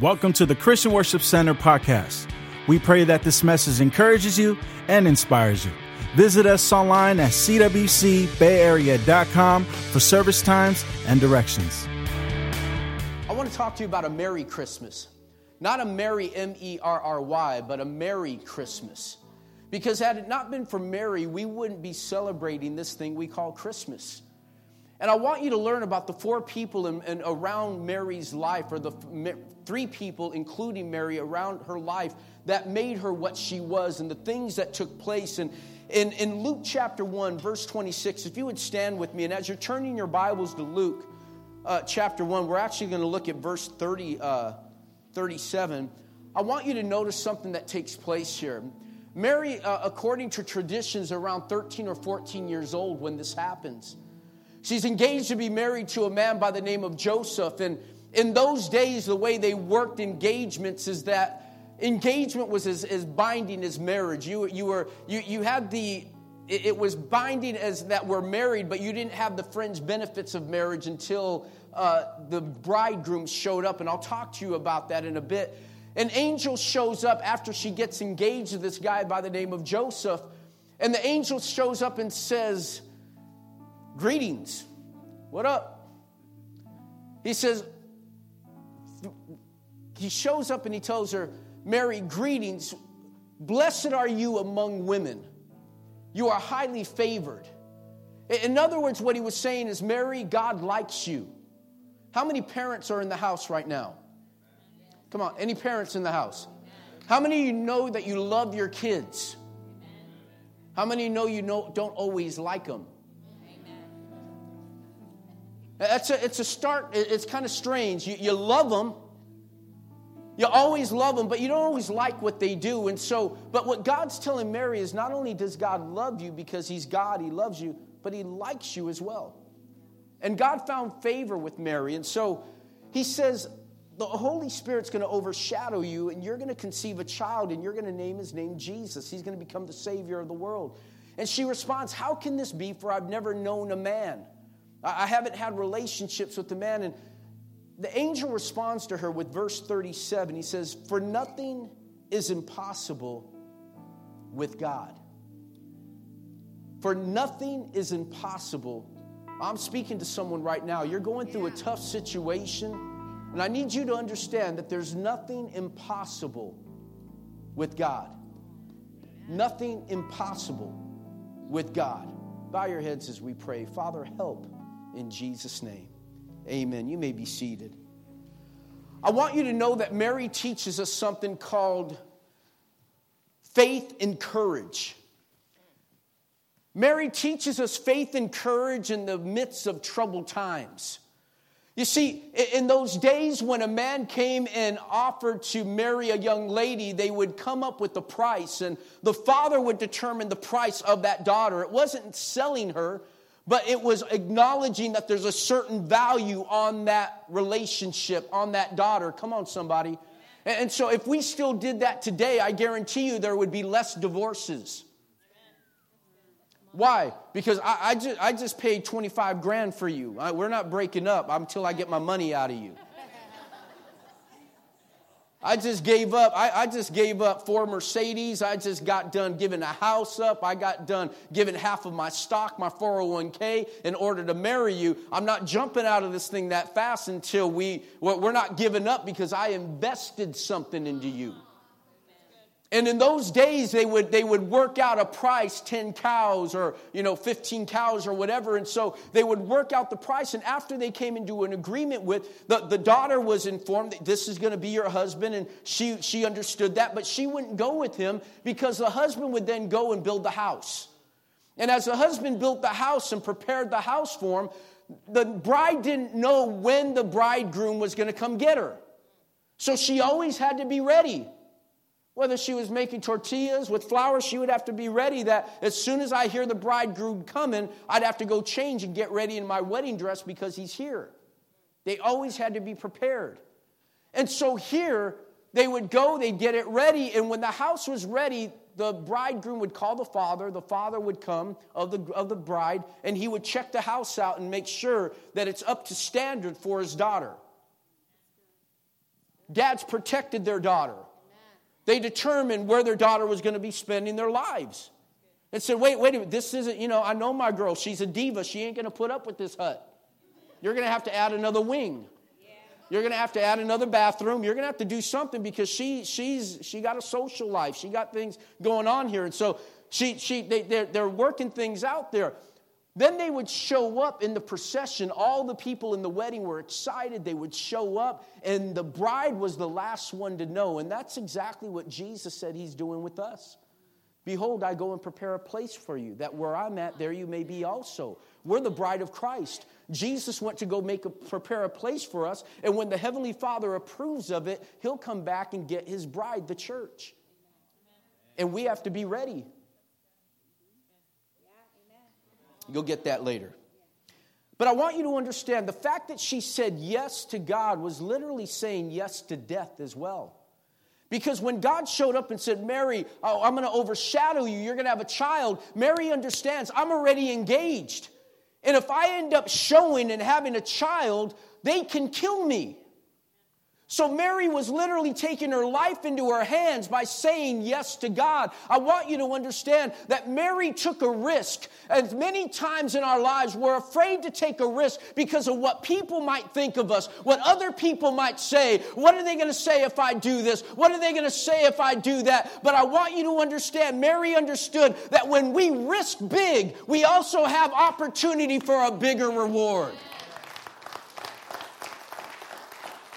Welcome to the Christian Worship Center podcast. We pray that this message encourages you and inspires you. Visit us online at cwcbayarea.com for service times and directions. I want to talk to you about a Merry Christmas. Not a Merry, M E R R Y, but a Merry Christmas. Because had it not been for Mary, we wouldn't be celebrating this thing we call Christmas. And I want you to learn about the four people in, in around Mary's life, or the three people, including Mary, around her life that made her what she was and the things that took place. And in, in Luke chapter 1, verse 26, if you would stand with me, and as you're turning your Bibles to Luke uh, chapter 1, we're actually going to look at verse 30, uh, 37. I want you to notice something that takes place here. Mary, uh, according to traditions, around 13 or 14 years old when this happens. She's engaged to be married to a man by the name of Joseph. And in those days, the way they worked engagements is that engagement was as, as binding as marriage. You, you, were, you, you had the, it, was binding as that we're married, but you didn't have the fringe benefits of marriage until uh, the bridegroom showed up. And I'll talk to you about that in a bit. An angel shows up after she gets engaged to this guy by the name of Joseph. And the angel shows up and says, Greetings. What up? He says, he shows up and he tells her, Mary, greetings. Blessed are you among women. You are highly favored. In other words, what he was saying is, Mary, God likes you. How many parents are in the house right now? Come on, any parents in the house? How many of you know that you love your kids? How many know you know, don't always like them? It's a, it's a start, it's kind of strange. You, you love them, you always love them, but you don't always like what they do. And so, but what God's telling Mary is not only does God love you because He's God, He loves you, but He likes you as well. And God found favor with Mary. And so He says, the Holy Spirit's going to overshadow you, and you're going to conceive a child, and you're going to name his name Jesus. He's going to become the Savior of the world. And she responds, How can this be? For I've never known a man. I haven't had relationships with the man. And the angel responds to her with verse 37. He says, For nothing is impossible with God. For nothing is impossible. I'm speaking to someone right now. You're going through a tough situation, and I need you to understand that there's nothing impossible with God. Nothing impossible with God. Bow your heads as we pray. Father, help in Jesus' name. Amen. You may be seated. I want you to know that Mary teaches us something called faith and courage. Mary teaches us faith and courage in the midst of troubled times. You see, in those days when a man came and offered to marry a young lady, they would come up with the price, and the father would determine the price of that daughter. It wasn't selling her, but it was acknowledging that there's a certain value on that relationship, on that daughter. Come on, somebody. And so, if we still did that today, I guarantee you there would be less divorces. Why? Because I, I, just, I just paid 25 grand for you. I, we're not breaking up until I get my money out of you. I just gave up. I, I, just gave up four Mercedes. I just got done giving a house up. I got done giving half of my stock, my 401k, in order to marry you. I'm not jumping out of this thing that fast until we, we're not giving up because I invested something into you. And in those days, they would, they would work out a price 10 cows or, you know, 15 cows or whatever. And so they would work out the price. And after they came into an agreement with, the, the daughter was informed that this is going to be your husband. And she, she understood that. But she wouldn't go with him because the husband would then go and build the house. And as the husband built the house and prepared the house for him, the bride didn't know when the bridegroom was going to come get her. So she always had to be ready. Whether she was making tortillas with flour, she would have to be ready that as soon as I hear the bridegroom coming, I'd have to go change and get ready in my wedding dress because he's here. They always had to be prepared. And so here, they would go, they'd get it ready, and when the house was ready, the bridegroom would call the father, the father would come of the, of the bride, and he would check the house out and make sure that it's up to standard for his daughter. dads protected their daughter. They determined where their daughter was going to be spending their lives. And said, wait, wait a minute, this isn't, you know, I know my girl. She's a diva. She ain't going to put up with this hut. You're going to have to add another wing. You're going to have to add another bathroom. You're going to have to do something because she, she's, she got a social life. She got things going on here. And so she, she, they, they're, they're working things out there. Then they would show up in the procession. All the people in the wedding were excited. They would show up, and the bride was the last one to know. And that's exactly what Jesus said he's doing with us. Behold, I go and prepare a place for you, that where I'm at, there you may be also. We're the bride of Christ. Jesus went to go make a, prepare a place for us, and when the Heavenly Father approves of it, He'll come back and get His bride, the church. And we have to be ready. You'll get that later. But I want you to understand the fact that she said yes to God was literally saying yes to death as well. Because when God showed up and said, Mary, oh, I'm going to overshadow you, you're going to have a child, Mary understands I'm already engaged. And if I end up showing and having a child, they can kill me. So Mary was literally taking her life into her hands by saying yes to God. I want you to understand that Mary took a risk. And many times in our lives, we're afraid to take a risk because of what people might think of us, what other people might say. What are they going to say if I do this? What are they going to say if I do that? But I want you to understand, Mary understood that when we risk big, we also have opportunity for a bigger reward.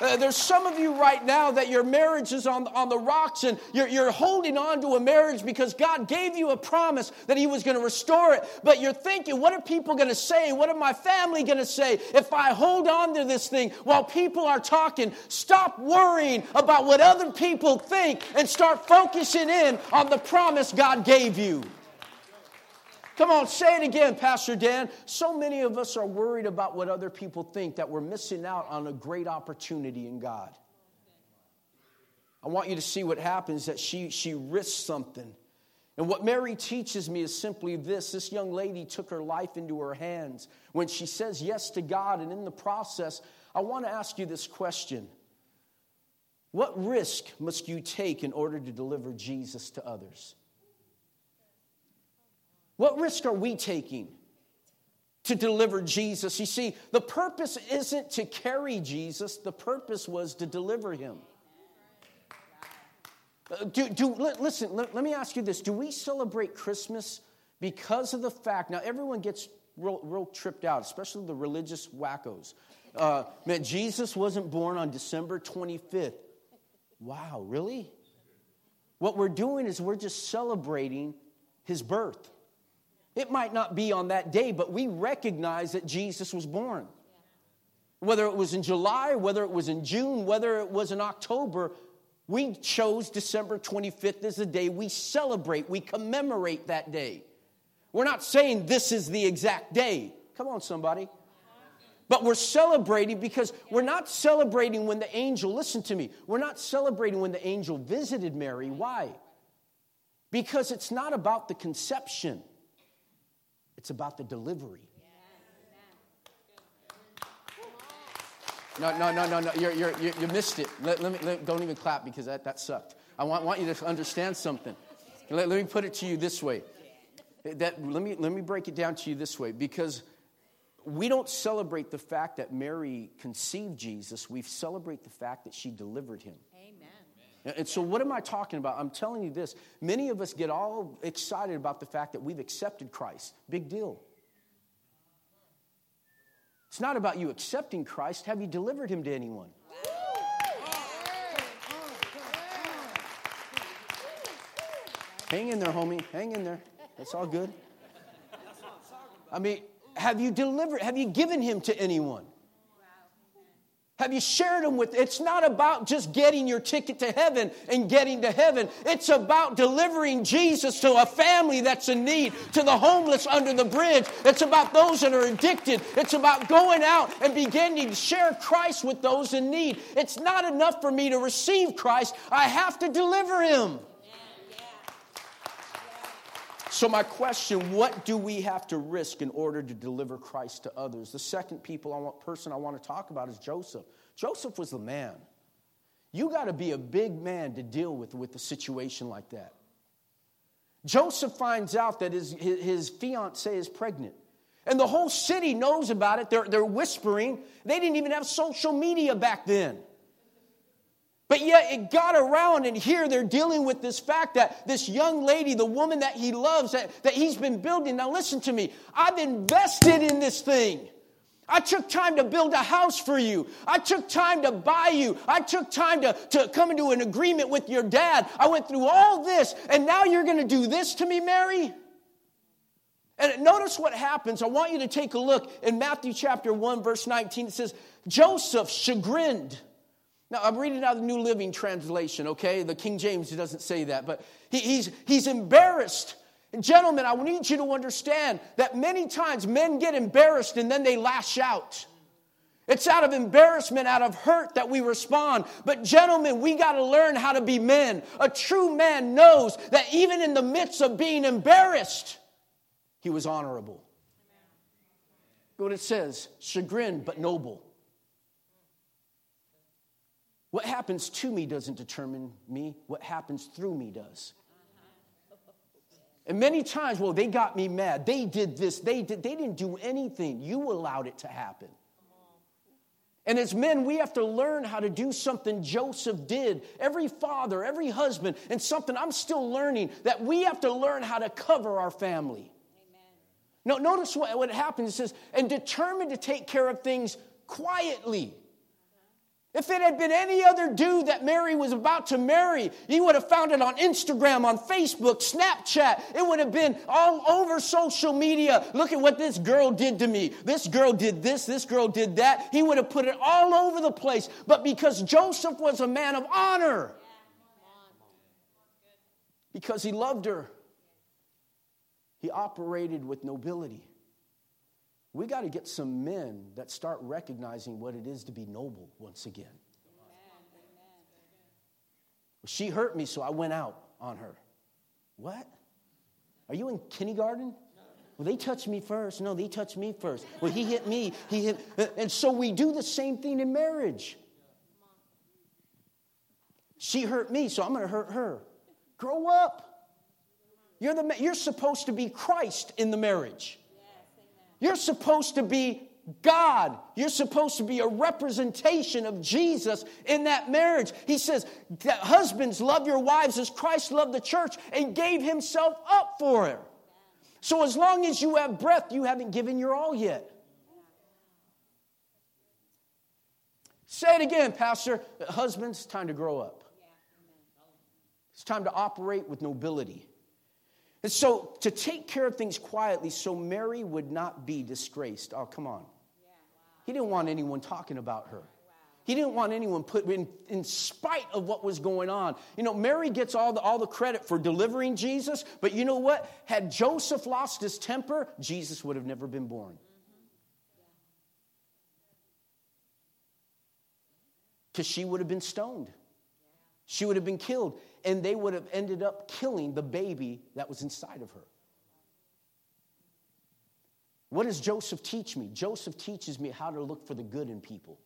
Uh, there's some of you right now that your marriage is on, on the rocks and you're, you're holding on to a marriage because God gave you a promise that He was going to restore it. But you're thinking, what are people going to say? What are my family going to say if I hold on to this thing while people are talking? Stop worrying about what other people think and start focusing in on the promise God gave you. Come on, say it again, Pastor Dan. So many of us are worried about what other people think that we're missing out on a great opportunity in God. I want you to see what happens that she, she risks something. And what Mary teaches me is simply this this young lady took her life into her hands. When she says yes to God, and in the process, I want to ask you this question What risk must you take in order to deliver Jesus to others? What risk are we taking to deliver Jesus? You see, the purpose isn't to carry Jesus, the purpose was to deliver him. Uh, do, do, listen, let, let me ask you this. Do we celebrate Christmas because of the fact, now everyone gets real, real tripped out, especially the religious wackos. Uh, man, Jesus wasn't born on December 25th. Wow, really? What we're doing is we're just celebrating his birth. It might not be on that day, but we recognize that Jesus was born. Whether it was in July, whether it was in June, whether it was in October, we chose December 25th as the day we celebrate, we commemorate that day. We're not saying this is the exact day. Come on, somebody. But we're celebrating because we're not celebrating when the angel, listen to me, we're not celebrating when the angel visited Mary. Why? Because it's not about the conception. It's about the delivery. No, no, no, no, no. You're, you're, you missed it. Let, let me, let, don't even clap because that, that sucked. I want, want you to understand something. Let, let me put it to you this way. That, let, me, let me break it down to you this way because we don't celebrate the fact that Mary conceived Jesus, we celebrate the fact that she delivered him. And so, what am I talking about? I'm telling you this. Many of us get all excited about the fact that we've accepted Christ. Big deal. It's not about you accepting Christ. Have you delivered him to anyone? Hang in there, homie. Hang in there. That's all good. I mean, have you delivered, have you given him to anyone? Have you shared them with? It's not about just getting your ticket to heaven and getting to heaven. It's about delivering Jesus to a family that's in need, to the homeless under the bridge. It's about those that are addicted. It's about going out and beginning to share Christ with those in need. It's not enough for me to receive Christ, I have to deliver him. So, my question what do we have to risk in order to deliver Christ to others? The second people I want, person I want to talk about is Joseph. Joseph was the man. You got to be a big man to deal with, with a situation like that. Joseph finds out that his, his, his is pregnant. And the whole city knows about it. They're, they're whispering. They didn't even have social media back then. But yet it got around, and here they're dealing with this fact that this young lady, the woman that he loves, that, that he's been building. Now, listen to me. I've invested in this thing. I took time to build a house for you. I took time to buy you. I took time to, to come into an agreement with your dad. I went through all this, and now you're going to do this to me, Mary? And notice what happens. I want you to take a look in Matthew chapter 1, verse 19. It says, Joseph chagrined now, I'm reading out the New Living Translation, okay? The King James doesn't say that, but he, he's, he's embarrassed. And gentlemen, I need you to understand that many times men get embarrassed and then they lash out. It's out of embarrassment, out of hurt that we respond. But, gentlemen, we got to learn how to be men. A true man knows that even in the midst of being embarrassed, he was honorable. Look what it says chagrined but noble. What happens to me doesn't determine me, what happens through me does. And many times, well, they got me mad. They did this. They, did, they didn't do anything. You allowed it to happen. And as men, we have to learn how to do something Joseph did. Every father, every husband, and something I'm still learning that we have to learn how to cover our family. Amen. No, notice what, what happens. It says, and determined to take care of things quietly. If it had been any other dude that Mary was about to marry, you would have found it on Instagram, on Facebook, Snapchat. It would have been all over social media. Look at what this girl did to me. This girl did this, this girl did that. He would have put it all over the place. But because Joseph was a man of honor, because he loved her, he operated with nobility. We got to get some men that start recognizing what it is to be noble once again. She hurt me, so I went out on her. What? Are you in kindergarten? Well, they touched me first. No, they touched me first. Well, he hit me. He hit. And so we do the same thing in marriage. She hurt me, so I'm going to hurt her. Grow up. You're, the, you're supposed to be Christ in the marriage. You're supposed to be God. You're supposed to be a representation of Jesus in that marriage. He says, Husbands, love your wives as Christ loved the church and gave himself up for her. So, as long as you have breath, you haven't given your all yet. Say it again, Pastor. Husbands, time to grow up. It's time to operate with nobility. And so, to take care of things quietly so Mary would not be disgraced. Oh, come on. He didn't want anyone talking about her. He didn't want anyone put in, in spite of what was going on. You know, Mary gets all the, all the credit for delivering Jesus, but you know what? Had Joseph lost his temper, Jesus would have never been born. Mm-hmm. Because she would have been stoned, she would have been killed and they would have ended up killing the baby that was inside of her. What does Joseph teach me? Joseph teaches me how to look for the good in people.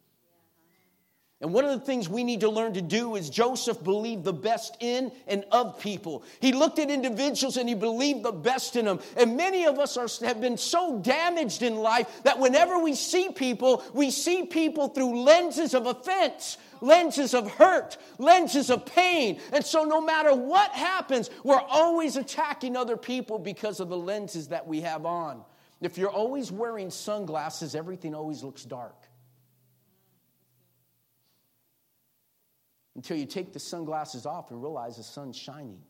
And one of the things we need to learn to do is Joseph believed the best in and of people. He looked at individuals and he believed the best in them. And many of us are, have been so damaged in life that whenever we see people, we see people through lenses of offense lenses of hurt, lenses of pain. And so, no matter what happens, we're always attacking other people because of the lenses that we have on. If you're always wearing sunglasses, everything always looks dark. Until you take the sunglasses off and realize the sun's shining.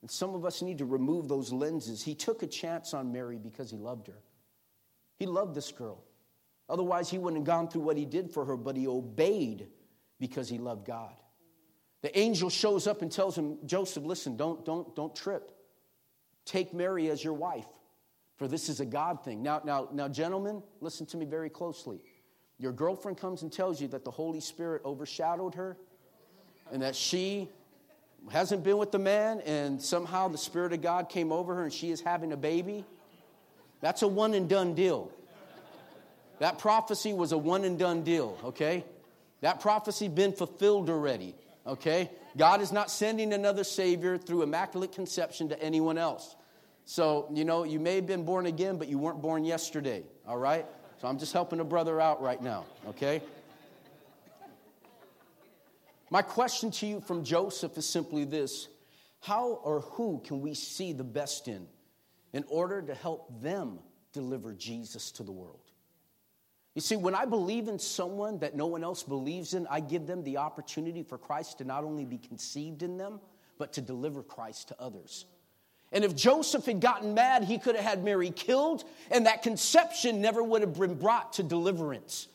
And some of us need to remove those lenses. He took a chance on Mary because he loved her. He loved this girl. Otherwise, he wouldn't have gone through what he did for her, but he obeyed because he loved God. The angel shows up and tells him, Joseph, listen, don't, don't, don't trip. Take Mary as your wife, for this is a God thing. Now, now, now, gentlemen, listen to me very closely. Your girlfriend comes and tells you that the Holy Spirit overshadowed her and that she hasn't been with the man and somehow the Spirit of God came over her and she is having a baby. That's a one and done deal. That prophecy was a one and done deal, okay? That prophecy been fulfilled already, okay? God is not sending another Savior through immaculate conception to anyone else. So, you know, you may have been born again, but you weren't born yesterday, all right? So I'm just helping a brother out right now, okay? My question to you from Joseph is simply this How or who can we see the best in in order to help them deliver Jesus to the world? You see, when I believe in someone that no one else believes in, I give them the opportunity for Christ to not only be conceived in them, but to deliver Christ to others. And if Joseph had gotten mad, he could have had Mary killed, and that conception never would have been brought to deliverance.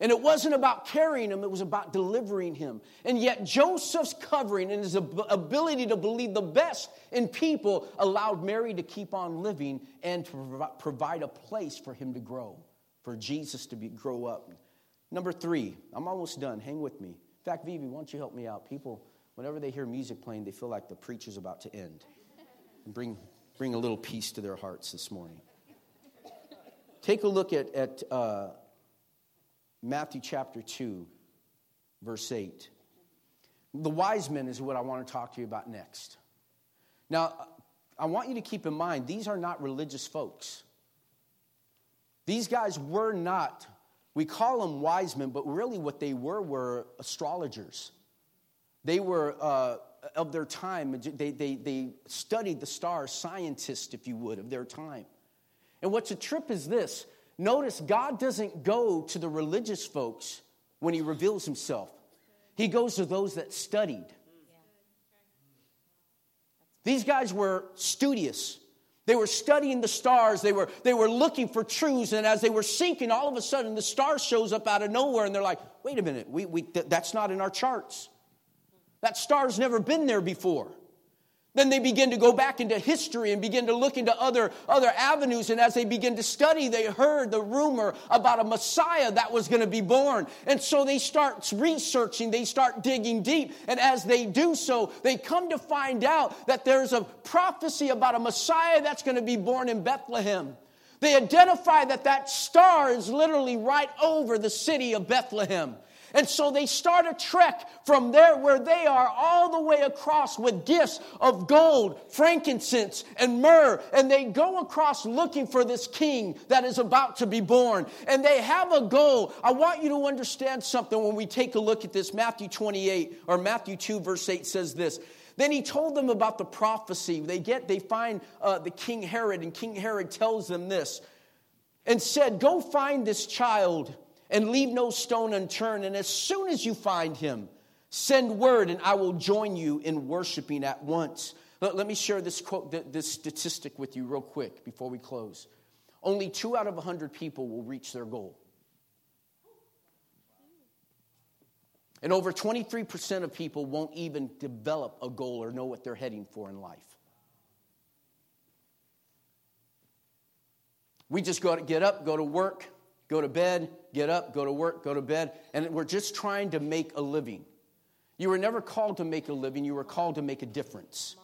And it wasn't about carrying him, it was about delivering him. And yet, Joseph's covering and his ability to believe the best in people allowed Mary to keep on living and to provide a place for him to grow, for Jesus to be, grow up. Number three, I'm almost done. Hang with me. In fact, Vivi, why don't you help me out? People, whenever they hear music playing, they feel like the preacher's about to end. And bring, bring a little peace to their hearts this morning. Take a look at, at uh, Matthew chapter 2, verse 8. The wise men is what I want to talk to you about next. Now, I want you to keep in mind, these are not religious folks. These guys were not, we call them wise men, but really what they were were astrologers. They were uh, of their time, they, they, they studied the stars, scientists, if you would, of their time. And what's a trip is this Notice God doesn't go to the religious folks when he reveals himself, he goes to those that studied. These guys were studious. They were studying the stars. They were, they were looking for truths. And as they were sinking, all of a sudden the star shows up out of nowhere. And they're like, wait a minute, we, we, th- that's not in our charts. That star's never been there before. Then they begin to go back into history and begin to look into other, other avenues. And as they begin to study, they heard the rumor about a Messiah that was going to be born. And so they start researching, they start digging deep. And as they do so, they come to find out that there's a prophecy about a Messiah that's going to be born in Bethlehem. They identify that that star is literally right over the city of Bethlehem. And so they start a trek from there where they are all the way across with gifts of gold, frankincense, and myrrh. And they go across looking for this king that is about to be born. And they have a goal. I want you to understand something when we take a look at this. Matthew 28 or Matthew 2, verse 8 says this. Then he told them about the prophecy. They get, they find uh, the King Herod, and King Herod tells them this and said, Go find this child and leave no stone unturned. And as soon as you find him, send word, and I will join you in worshiping at once. Let, me share this quote, this statistic with you real quick before we close. Only two out of a 100 people will reach their goal. And over 23% of people won't even develop a goal or know what they're heading for in life. We just go to get up, go to work, go to bed, get up, go to work, go to bed, and we're just trying to make a living. You were never called to make a living, you were called to make a difference.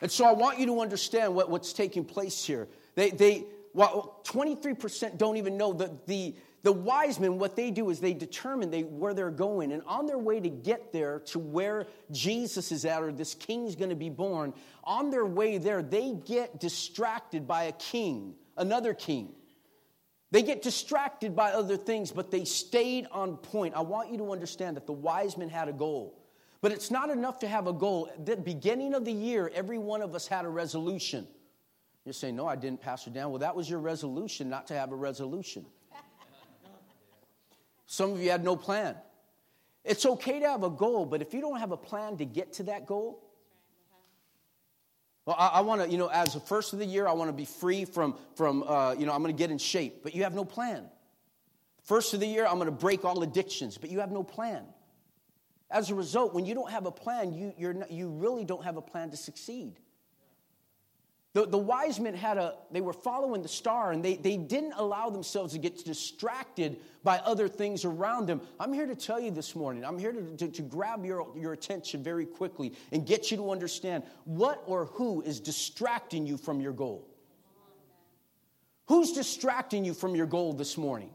And so I want you to understand what, what's taking place here. They, they, well, 23% don't even know that the, the wise men, what they do is they determine they, where they're going. And on their way to get there to where Jesus is at, or this king's going to be born, on their way there, they get distracted by a king, another king. They get distracted by other things, but they stayed on point. I want you to understand that the wise men had a goal. But it's not enough to have a goal. At the beginning of the year, every one of us had a resolution. You're saying, No, I didn't, Pastor Dan. Well, that was your resolution not to have a resolution. Some of you had no plan. It's okay to have a goal, but if you don't have a plan to get to that goal, well, I, I want to, you know, as the first of the year, I want to be free from, from uh, you know, I'm going to get in shape, but you have no plan. First of the year, I'm going to break all addictions, but you have no plan. As a result, when you don't have a plan, you, you're not, you really don't have a plan to succeed. The, the wise men had a, they were following the star and they, they didn't allow themselves to get distracted by other things around them. I'm here to tell you this morning, I'm here to, to, to grab your, your attention very quickly and get you to understand what or who is distracting you from your goal. Who's distracting you from your goal this morning?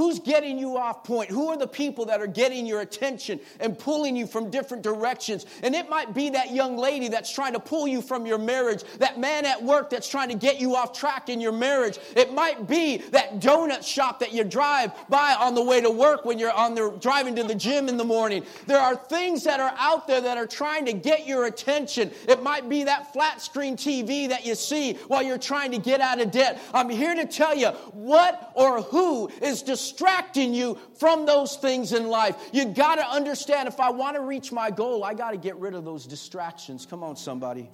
Who's getting you off point? Who are the people that are getting your attention and pulling you from different directions? And it might be that young lady that's trying to pull you from your marriage, that man at work that's trying to get you off track in your marriage. It might be that donut shop that you drive by on the way to work when you're on the driving to the gym in the morning. There are things that are out there that are trying to get your attention. It might be that flat screen TV that you see while you're trying to get out of debt. I'm here to tell you what or who is distracting distracting you from those things in life. You got to understand if I want to reach my goal, I got to get rid of those distractions. Come on, somebody.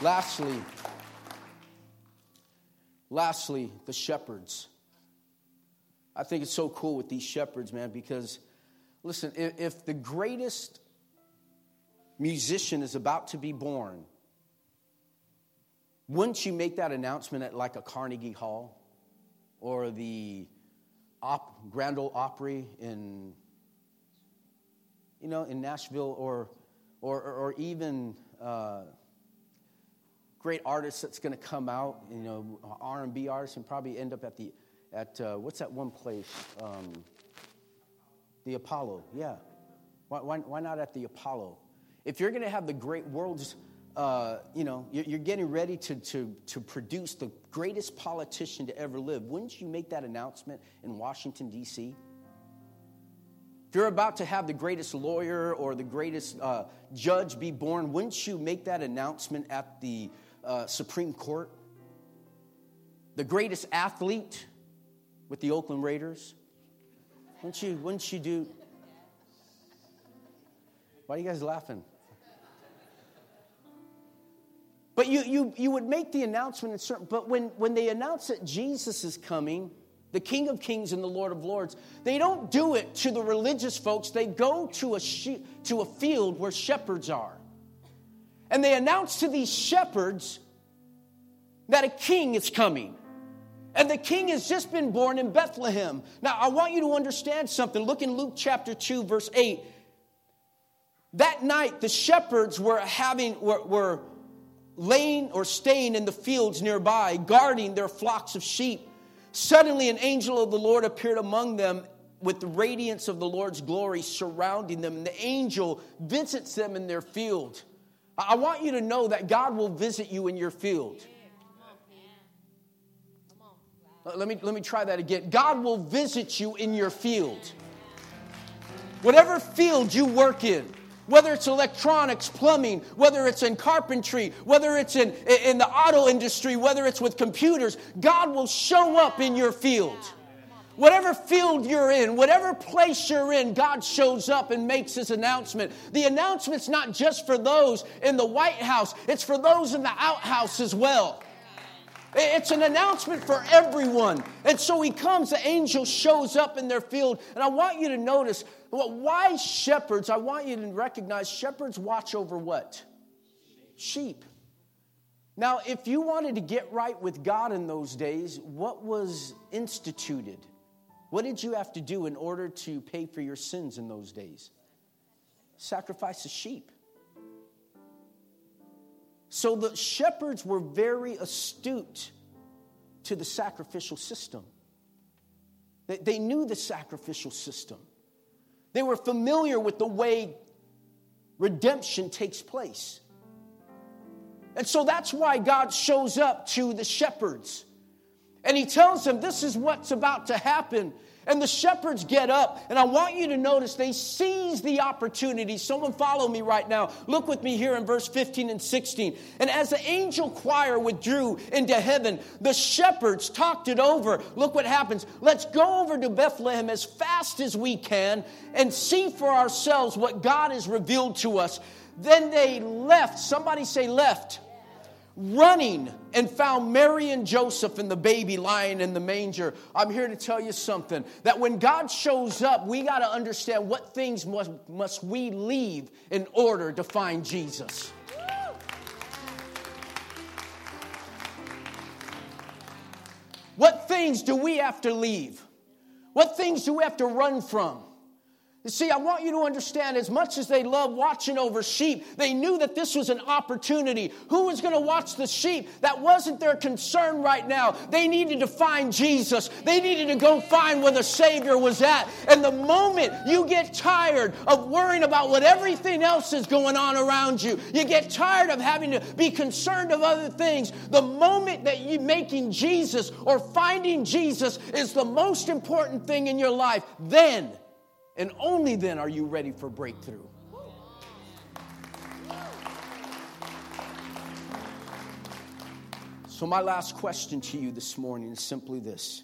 Lastly, lastly, the shepherds. I think it's so cool with these shepherds, man, because listen, if, if the greatest musician is about to be born, wouldn't you make that announcement at like a Carnegie Hall or the Op- Grand Ole Opry in, you know, in Nashville or, or, or even uh, great artists that's going to come out, you know, R&B artists and probably end up at the, at, uh, what's that one place? Um, the Apollo, yeah. Why, why, why not at the Apollo? If you're going to have the great world's uh, you know, you're getting ready to, to, to produce the greatest politician to ever live, wouldn't you make that announcement in Washington, D.C.? If you're about to have the greatest lawyer or the greatest uh, judge be born, wouldn't you make that announcement at the uh, Supreme Court? The greatest athlete with the Oakland Raiders? Wouldn't you, wouldn't you do? Why are you guys laughing? But you, you, you would make the announcement in certain, but when, when they announce that Jesus is coming, the King of Kings and the Lord of Lords, they don't do it to the religious folks. They go to a, she, to a field where shepherds are. And they announce to these shepherds that a king is coming. And the king has just been born in Bethlehem. Now, I want you to understand something. Look in Luke chapter 2, verse 8. That night, the shepherds were having, were, were laying or staying in the fields nearby, guarding their flocks of sheep. Suddenly, an angel of the Lord appeared among them with the radiance of the Lord's glory surrounding them. And the angel visits them in their field. I want you to know that God will visit you in your field. Let me, let me try that again. God will visit you in your field. Whatever field you work in, whether it's electronics, plumbing, whether it's in carpentry, whether it's in, in the auto industry, whether it's with computers, God will show up in your field. Whatever field you're in, whatever place you're in, God shows up and makes his announcement. The announcement's not just for those in the White House, it's for those in the outhouse as well. It's an announcement for everyone. And so he comes, the angel shows up in their field. And I want you to notice why shepherds, I want you to recognize shepherds watch over what? Sheep. Now, if you wanted to get right with God in those days, what was instituted? What did you have to do in order to pay for your sins in those days? Sacrifice a sheep. So the shepherds were very astute to the sacrificial system. They, they knew the sacrificial system. They were familiar with the way redemption takes place. And so that's why God shows up to the shepherds. And he tells them, This is what's about to happen. And the shepherds get up, and I want you to notice they seize the opportunity. Someone follow me right now. Look with me here in verse 15 and 16. And as the angel choir withdrew into heaven, the shepherds talked it over. Look what happens. Let's go over to Bethlehem as fast as we can and see for ourselves what God has revealed to us. Then they left. Somebody say, left running and found Mary and Joseph and the baby lying in the manger. I'm here to tell you something that when God shows up, we got to understand what things must, must we leave in order to find Jesus. What things do we have to leave? What things do we have to run from? See, I want you to understand as much as they love watching over sheep, they knew that this was an opportunity. Who was going to watch the sheep? That wasn't their concern right now. They needed to find Jesus. They needed to go find where the Savior was at. And the moment you get tired of worrying about what everything else is going on around you, you get tired of having to be concerned of other things, the moment that you making Jesus or finding Jesus is the most important thing in your life, then and only then are you ready for breakthrough. So, my last question to you this morning is simply this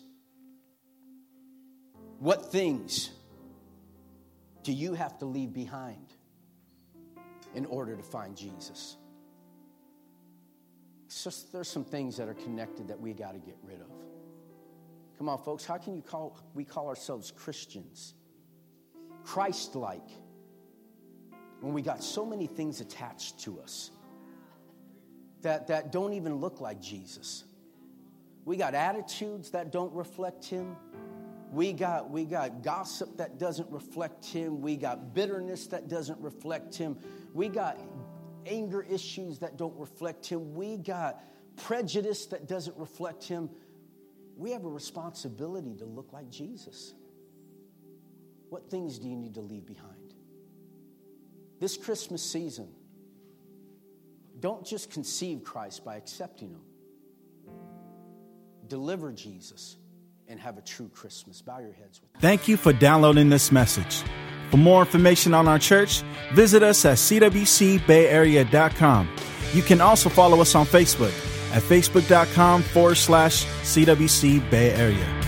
What things do you have to leave behind in order to find Jesus? Just, there's some things that are connected that we got to get rid of. Come on, folks, how can you call we call ourselves Christians? Christ like when we got so many things attached to us that, that don't even look like Jesus. We got attitudes that don't reflect Him. We got, we got gossip that doesn't reflect Him. We got bitterness that doesn't reflect Him. We got anger issues that don't reflect Him. We got prejudice that doesn't reflect Him. We have a responsibility to look like Jesus. What things do you need to leave behind? This Christmas season, don't just conceive Christ by accepting Him. Deliver Jesus and have a true Christmas. Bow your heads with me. Thank you for downloading this message. For more information on our church, visit us at cwcbayarea.com. You can also follow us on Facebook at facebook.com forward slash CWC Bay Area.